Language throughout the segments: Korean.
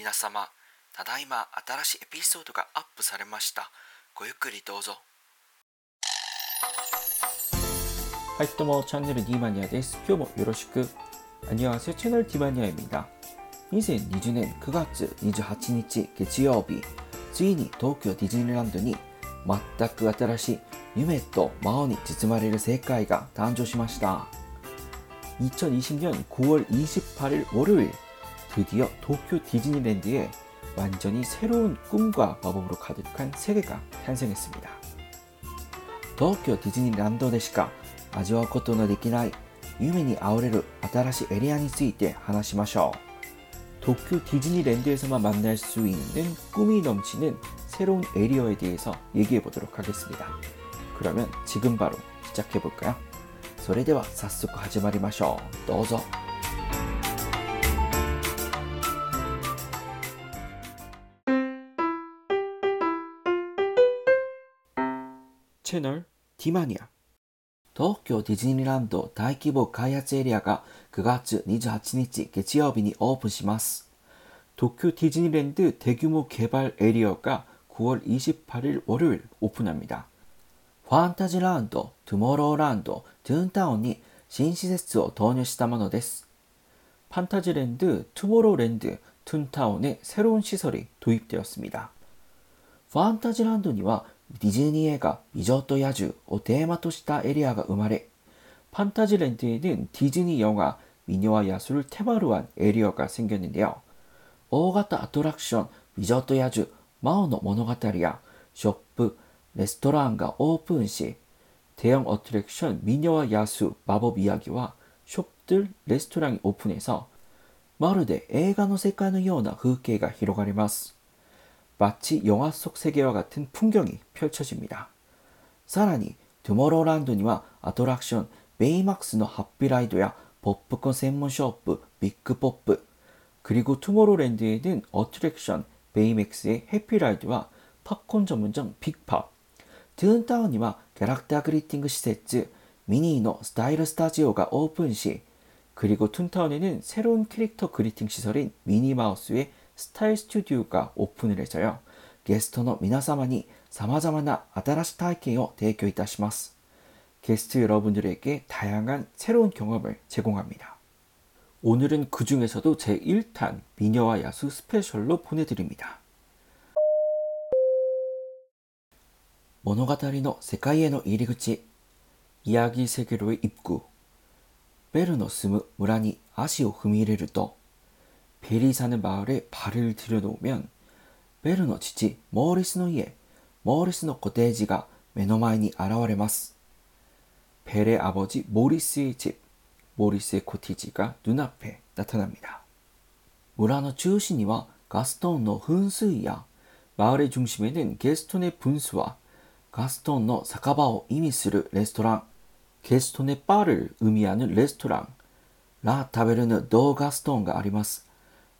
皆様ただいま新しいエピソードがアップされましたごゆっくりどうぞはい、どうも、チャンネル D マニアです。今日もよろしく。안녕하세요。チャンネル D マニア입니다。2020年9月28日月曜日、ついに東京ディズニーランドに全く新しい夢と魔王に包まれる世界が誕生しました。2020년 9월 28일 월요일, 드디어 도쿄 디즈니랜드에 완전히 새로운 꿈과 마법으로 가득한 세계가 탄생했습니다. 도쿄 디즈니랜드 でしか味わうことのできない夢にあふれる新しいエリアについて話しましょう. 도쿄 디즈니랜드에서만 만날 수 있는 꿈이 넘치는 새로운 에리어에 대해서 얘기해 보도록 하겠습니다. 그러면 지금 바로 시작해 볼까요? それでは早速始まりましょう。どうぞ。 채널 디마니아 東京ディズニーランド大規模開発エリアが9月28日月曜日にオープンします。 도쿄 디즈니랜드 대규모 개발 에리어가 9월 28일 월요일 오픈합니다. 판타지랜드, 투모로우랜드, 둔타운이 신시세스を 導入したものです. 판타지랜드, 투모로우랜드, 툰타운에 새로운 시설이 도입되었습니다. 판타지랜드 니와 디즈니映画 미저또 야주を テーマとしたエリアが生まれ 판타지랜드에는 디즈니 영화 미녀와 야수를 테마로 한 에리어가 생겼는데요. 大型アトラクション美女と野獣魔王の物語やショップレストランがオープンし 대형 어트랙션 미녀와 야수 마법 이야기와 숍들 레스토랑이 오픈해서 まるで映画の世界のような風景が広がります。 마치 영화 속 세계와 같은 풍경이 펼쳐집니다. さらに 투모로우랜드니와 아트랙션 베이막스의 하피라이드야 popcorn専門 쇼프 빅포프 그리고 투모로우랜드에는 어트랙션 베이맥스의 해피라이드와 팝콘 전문점 빅팝 둔타운이와 캐릭터 그리팅 시세츠 미니의 스타일 스타지오가 오픈시 그리고 툰타운에는 새로운 캐릭터 그리팅 시설인 미니마우스의 스타일 스튜디오가 오픈을 해서요. 게스트의 皆様に 様々な 新しい体験を提供いたします. 게스트 여러분들에게 다양한 새로운 경험을 제공합니다. 오늘은 그 중에서도 제1탄 미녀와 야수 스페셜로 보내드립니다. 物語の世界への入り口 이야기 세계로의 입구 ベルの住む村に足を踏み入れると 벨이 사는 마을에 발을 들여놓으면 베르의父 모리스의 家 모리스의 코테이지가 目の前に現れます. 벨의 아버지 모리스의 집 모리스의 코티지가 눈앞에 나타납니다. 무라의 중심에는 가스톤의 훈수이야 마을의 중심에는 게스톤의 분수와 가스톤의 사카바를 의미하는 레스토랑 게스톤의 바를 의미하는 레스토랑 라 타베르느 도 가스톤가 あります.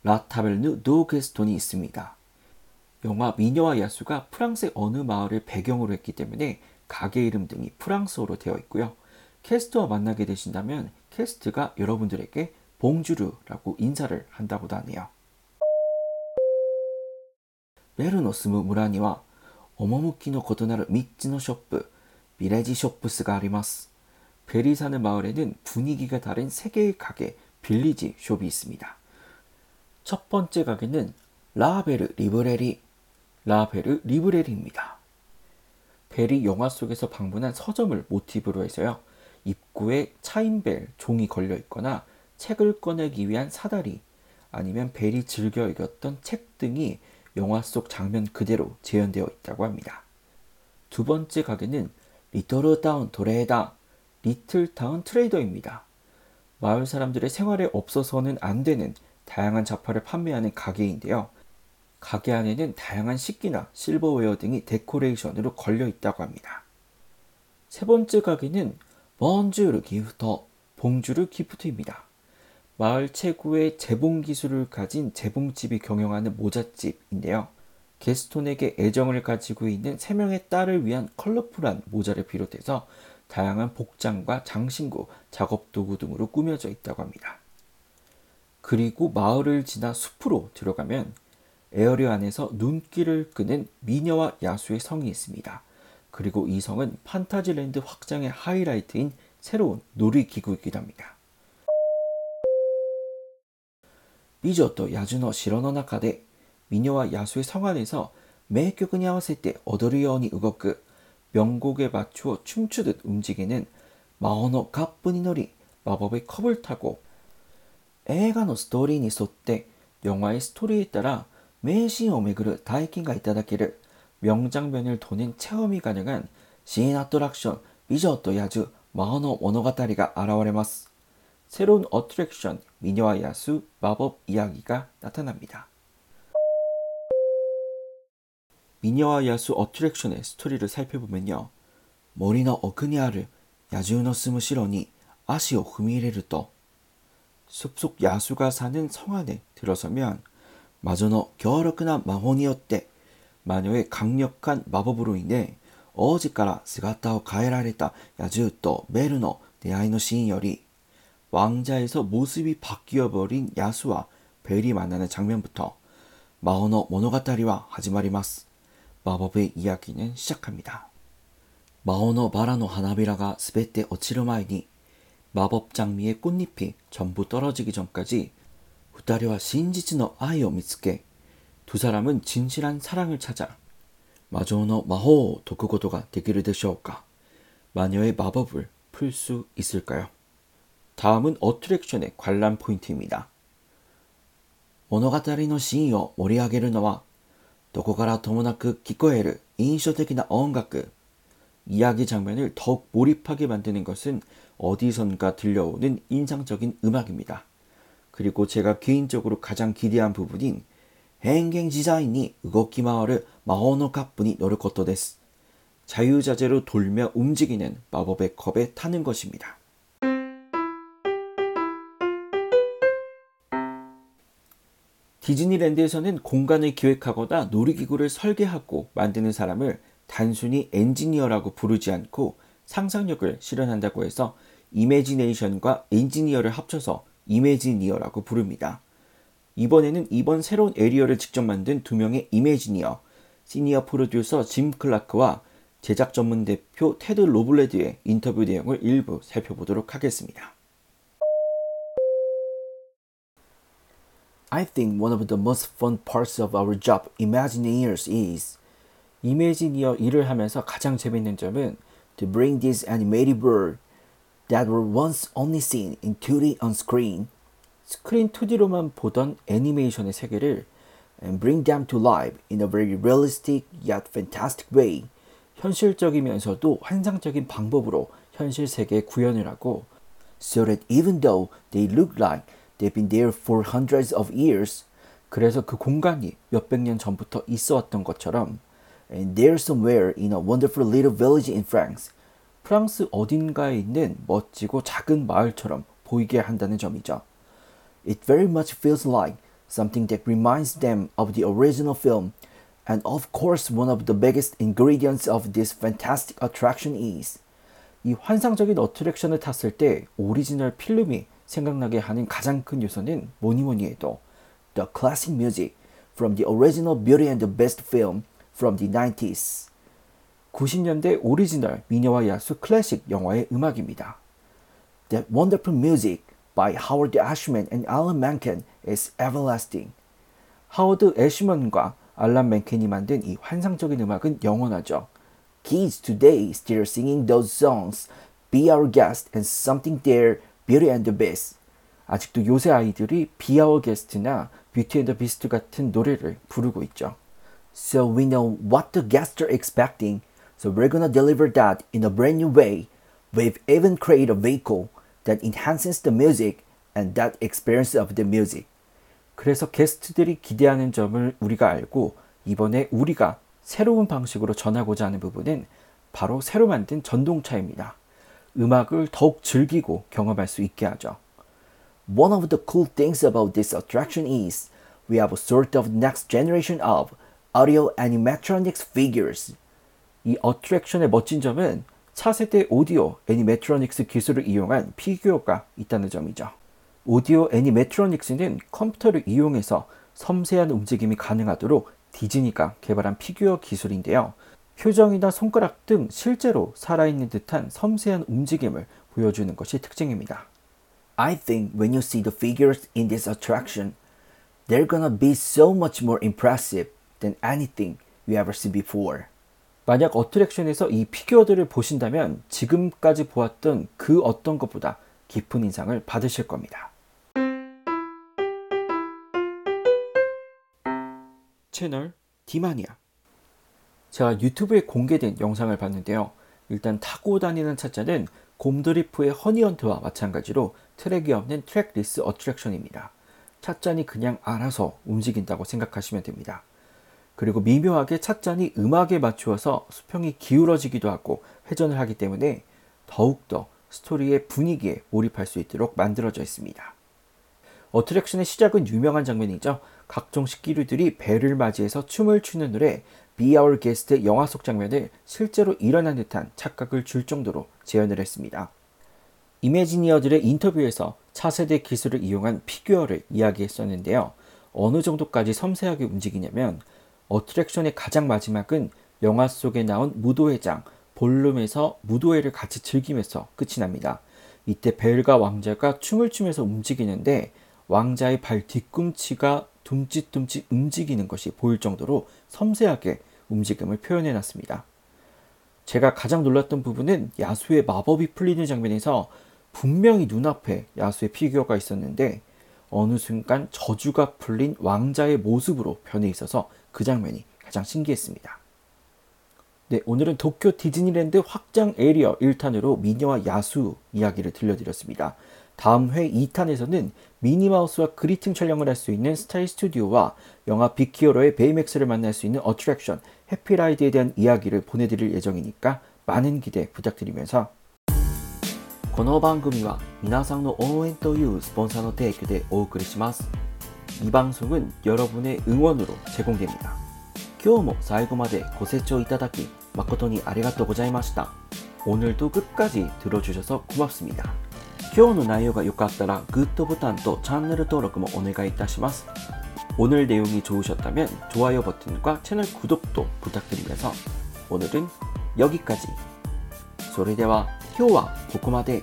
라 타베른 드 개스톤이 있습니다. 영화 미녀와 야수가 프랑스의 어느 마을을 배경으로 했기 때문에 가게 이름 등이 프랑스어로 되어 있고요. 캐스트와 만나게 되신다면 캐스트가 여러분들에게 bonjour라고 인사를 한다고도 하네요. ベルの住む村には趣の異なる三つのショップ、ビレッジショップスがあります. 벨이 사는 마을에는 분위기가 다른 세 개의 가게 빌리지 숍이 있습니다. 첫 번째 가게는 라베르 리브레리, 라베르 리브레리입니다. 벨이 영화 속에서 방문한 서점을 모티브로 해서요. 입구에 차인벨 종이 걸려 있거나 책을 꺼내기 위한 사다리 아니면 벨이 즐겨 읽었던 책 등이 영화 속 장면 그대로 재현되어 있다고 합니다. 두 번째 가게는 リトルタウントレーダー 리틀타운 트레이더입니다. 마을 사람들의 생활에 없어서는 안 되는 다양한 잡화를 판매하는 가게인데요. 가게 안에는 다양한 식기나 실버웨어 등이 데코레이션으로 걸려 있다고 합니다. 세 번째 가게는 번주르 기프터, 봉주르 기프트입니다. 마을 최고의 재봉 기술을 가진 재봉집이 경영하는 모자집인데요. 게스톤에게 애정을 가지고 있는 세 명의 딸을 위한 컬러풀한 모자를 비롯해서 다양한 복장과 장신구, 작업 도구 등으로 꾸며져 있다고 합니다. 그리고 마을을 지나 숲으로 들어가면 에어리어 안에서 눈길을 끄는 미녀와 야수의 성이 있습니다. 그리고 이 성은 판타지랜드 확장의 하이라이트인 새로운 놀이기구이기도 합니다. 美女と野獣の城の中でミニョは야수의성안에서名曲に合わせて踊るように動く명곡에맞추어춤추듯움직이는魔法のカップに乗り마법의컵을타고 映画のストーリーに沿って영화의 스토리에따라 名シーンを巡る体験がいただける 명장면을 도는 체험이 가능한 新アトラクション美女と野獣魔法のものがたりが現れます.새로운 attraction 미녀와 야수 마법 이야기가 나타납니 다. 미녀와 야수 attraction의 스토리를 살펴보면 요. 森の奥にある野獣の住む城に足を踏み入れると 숲속 야수가 사는 성 안에 들어서면 魔女の強力な魔法によって 마녀의 강력한 마법으로 인해 시인より 왕자에서 모습이 바뀌어버린 야수와 벨이 만나는 장면부터 魔法の物語は始まります 마법의 이야기는 시작합니다. 魔法のバラの花びらがすべて落ちる前に 마법 장미의 꽃잎이 전부 떨어지기 전까지 二人は真実の愛を見つけ 두 사람은 진실한 사랑을 찾아 魔女の魔法を解くことができるでしょうか 마녀의 마법을 풀 수 있을까요? 다음은 attraction의 관람 포인트입니다. 物語のシーンを盛り上げるのはどこからともなく聞こえる印象的な音楽 이야기 장면을 더욱 몰입하게 만드는 것은 어디선가 들려오는 인상적인 음악입니다. 그리고 제가 개인적으로 가장 기대한 부분인 変幻自在に動き回る魔法のカップに乗ることです. 자유자재로 돌며 움직이는 마법의 컵에 타는 것입니다. 디즈니랜드에서는 공간을 기획하거나 놀이기구를 설계하고 만드는 사람을 단순히 엔지니어라고 부르지 않고 상상력을 실현한다고 해서 imagination과 엔지니어를 합쳐서 imagineer라고 부릅니다. 이번에는 이번 새로운 area를 직접 만든 두 명의 imagineer, senior 프로듀서 짐 클라크와 제작 전문 대표 테드 로블레드의 인터뷰 내용을 일부 살펴보도록 하겠습니다. I think one of the most fun parts of our job, Imagineers, is 이미지니어 일을 하면서 가장 재밌는 점은 to bring this animated world that were once only seen in 2D on screen 스크린 2D로만 보던 애니메이션의 세계를 and bring them to life in a very realistic yet fantastic way. 현실적이면서도 환상적인 방법으로 현실 세계에 구현을 하고 so that even though they look like They've been there for hundreds of years. 그래서 그 공간이 몇백 년 전부터 있어 왔던 것처럼 And they're somewhere in a wonderful little village in France. 프랑스 어딘가에 있는 멋지고 작은 마을처럼 보이게 한다는 점이죠. It very much feels like something that reminds them of the original film. And of course, one of the biggest ingredients of this fantastic attraction is 이 환상적인 attraction을 탔을 때 오리지널 필름이 생각나게 하는 가장 큰 요소는 뭐니 뭐니 해도 the classic music from the original Beauty and the Beast film from the 90s. 90년대 오리지널 미녀와 야수 클래식 영화의 음악입니다. That wonderful music by Howard Ashman and Alan Menken is everlasting. 하워드 애쉬먼과 알란 맨켄이 만든 이 환상적인 음악은 영원하죠. Kids today still singing those songs. Be our guest and something there Beauty and the Beast. 아직도 요새 아이들이 비아워 게스트나 뷰티 앤더 비스트 같은 노래를 부르고 있죠. So we know what the guests are expecting. So we're gonna deliver that in a brand new way. We've even created a vehicle that enhances the music and that experience of the music. 그래서 게스트들이 기대하는 점을 우리가 알고 이번에 우리가 새로운 방식으로 전하고자 하는 부분은 바로 새로 만든 전동차입니다. 음악을 더욱 즐기고 경험할 수 있게 하죠. One of the cool things about this attraction is we have a sort of next generation of audio animatronics figures. 이 어트랙션의 멋진 점은 차세대 오디오 애니메트로닉스 기술을 이용한 피규어가 있다는 점이죠. 오디오 애니메트로닉스는 컴퓨터를 이용해서 섬세한 움직임이 가능하도록 디즈니가 개발한 피규어 기술인데요. 표정이나 손가락 등 실제로 살아있는 듯한 섬세한 움직임을 보여주는 것이 특징입니다. I think when you see the figures in this attraction, they're gonna be so much more impressive than anything you ever seen before. 만약 어트랙션에서 이 피규어들을 보신다면 지금까지 보았던 그 어떤 것보다 깊은 인상을 받으실 겁니다. 채널 디마니아 제가 유튜브에 공개된 영상을 봤는데요. 일단 타고 다니는 찻잔은 곰돌이 푸의 허니헌트와 마찬가지로 트랙이 없는 trackless attraction입니다. 찻잔이 그냥 알아서 움직인다고 생각하시면 됩니다. 그리고 미묘하게 찻잔이 음악에 맞추어서 수평이 기울어지기도 하고 회전을 하기 때문에 더욱더 스토리의 분위기에 몰입할 수 있도록 만들어져 있습니다. 어트랙션의 시작은 유명한 장면이죠. 각종 식기류들이 배를 맞이해서 춤을 추는 노래 Be Our Guest 영화 속 장면을 실제로 일어난 듯한 착각을 줄 정도로 재현을 했습니다. 이매지니어들의 인터뷰에서 차세대 기술을 이용한 피규어를 이야기했었는데요. 어느 정도까지 섬세하게 움직이냐면 어트랙션의 가장 마지막은 영화 속에 나온 무도회장 볼룸에서 무도회를 같이 즐기면서 끝이 납니다. 이때 벨과 왕자가 춤을 추면서 움직이는데 왕자의 발 뒤꿈치가 둠칫둠칫 움직이는 것이 보일 정도로 섬세하게 움직임을 표현해 놨습니다. 제가 가장 놀랐던 부분은 야수의 마법이 풀리는 장면에서 분명히 눈앞에 야수의 피규어가 있었는데 어느 순간 저주가 풀린 왕자의 모습으로 변해 있어서 그 장면이 가장 신기했습니다. 네, 오늘은 도쿄 디즈니랜드 확장 에리어 1탄으로 미녀와 야수 이야기를 들려드렸습니다. 다음 회 2탄에서는 미니마우스와 그리팅 촬영을 할 수 있는 스타일 스튜디오와 영화 빅히어로의 베이맥스를 만날 수 있는 어트랙션 해피라이드에 대한 이야기를 보내드릴 예정이니까 많은 기대 부탁드리면서 この番組は皆さんの応援というスポンサーの提供でお送りします。 이 방송은 여러분의 응원으로 제공됩니다. 今日も最後までご清聴いただき誠にありがとうございました。 오늘도 끝까지 들어주셔서 고맙습니다. 今日の内容が良かったらグッドボタンとチャンネル登録もお願いいたします. 오늘 내용이 좋으셨다면 좋아요 버튼과 채널 구독도 부탁드리면서 오늘은 여기까지. それでは今日はここまで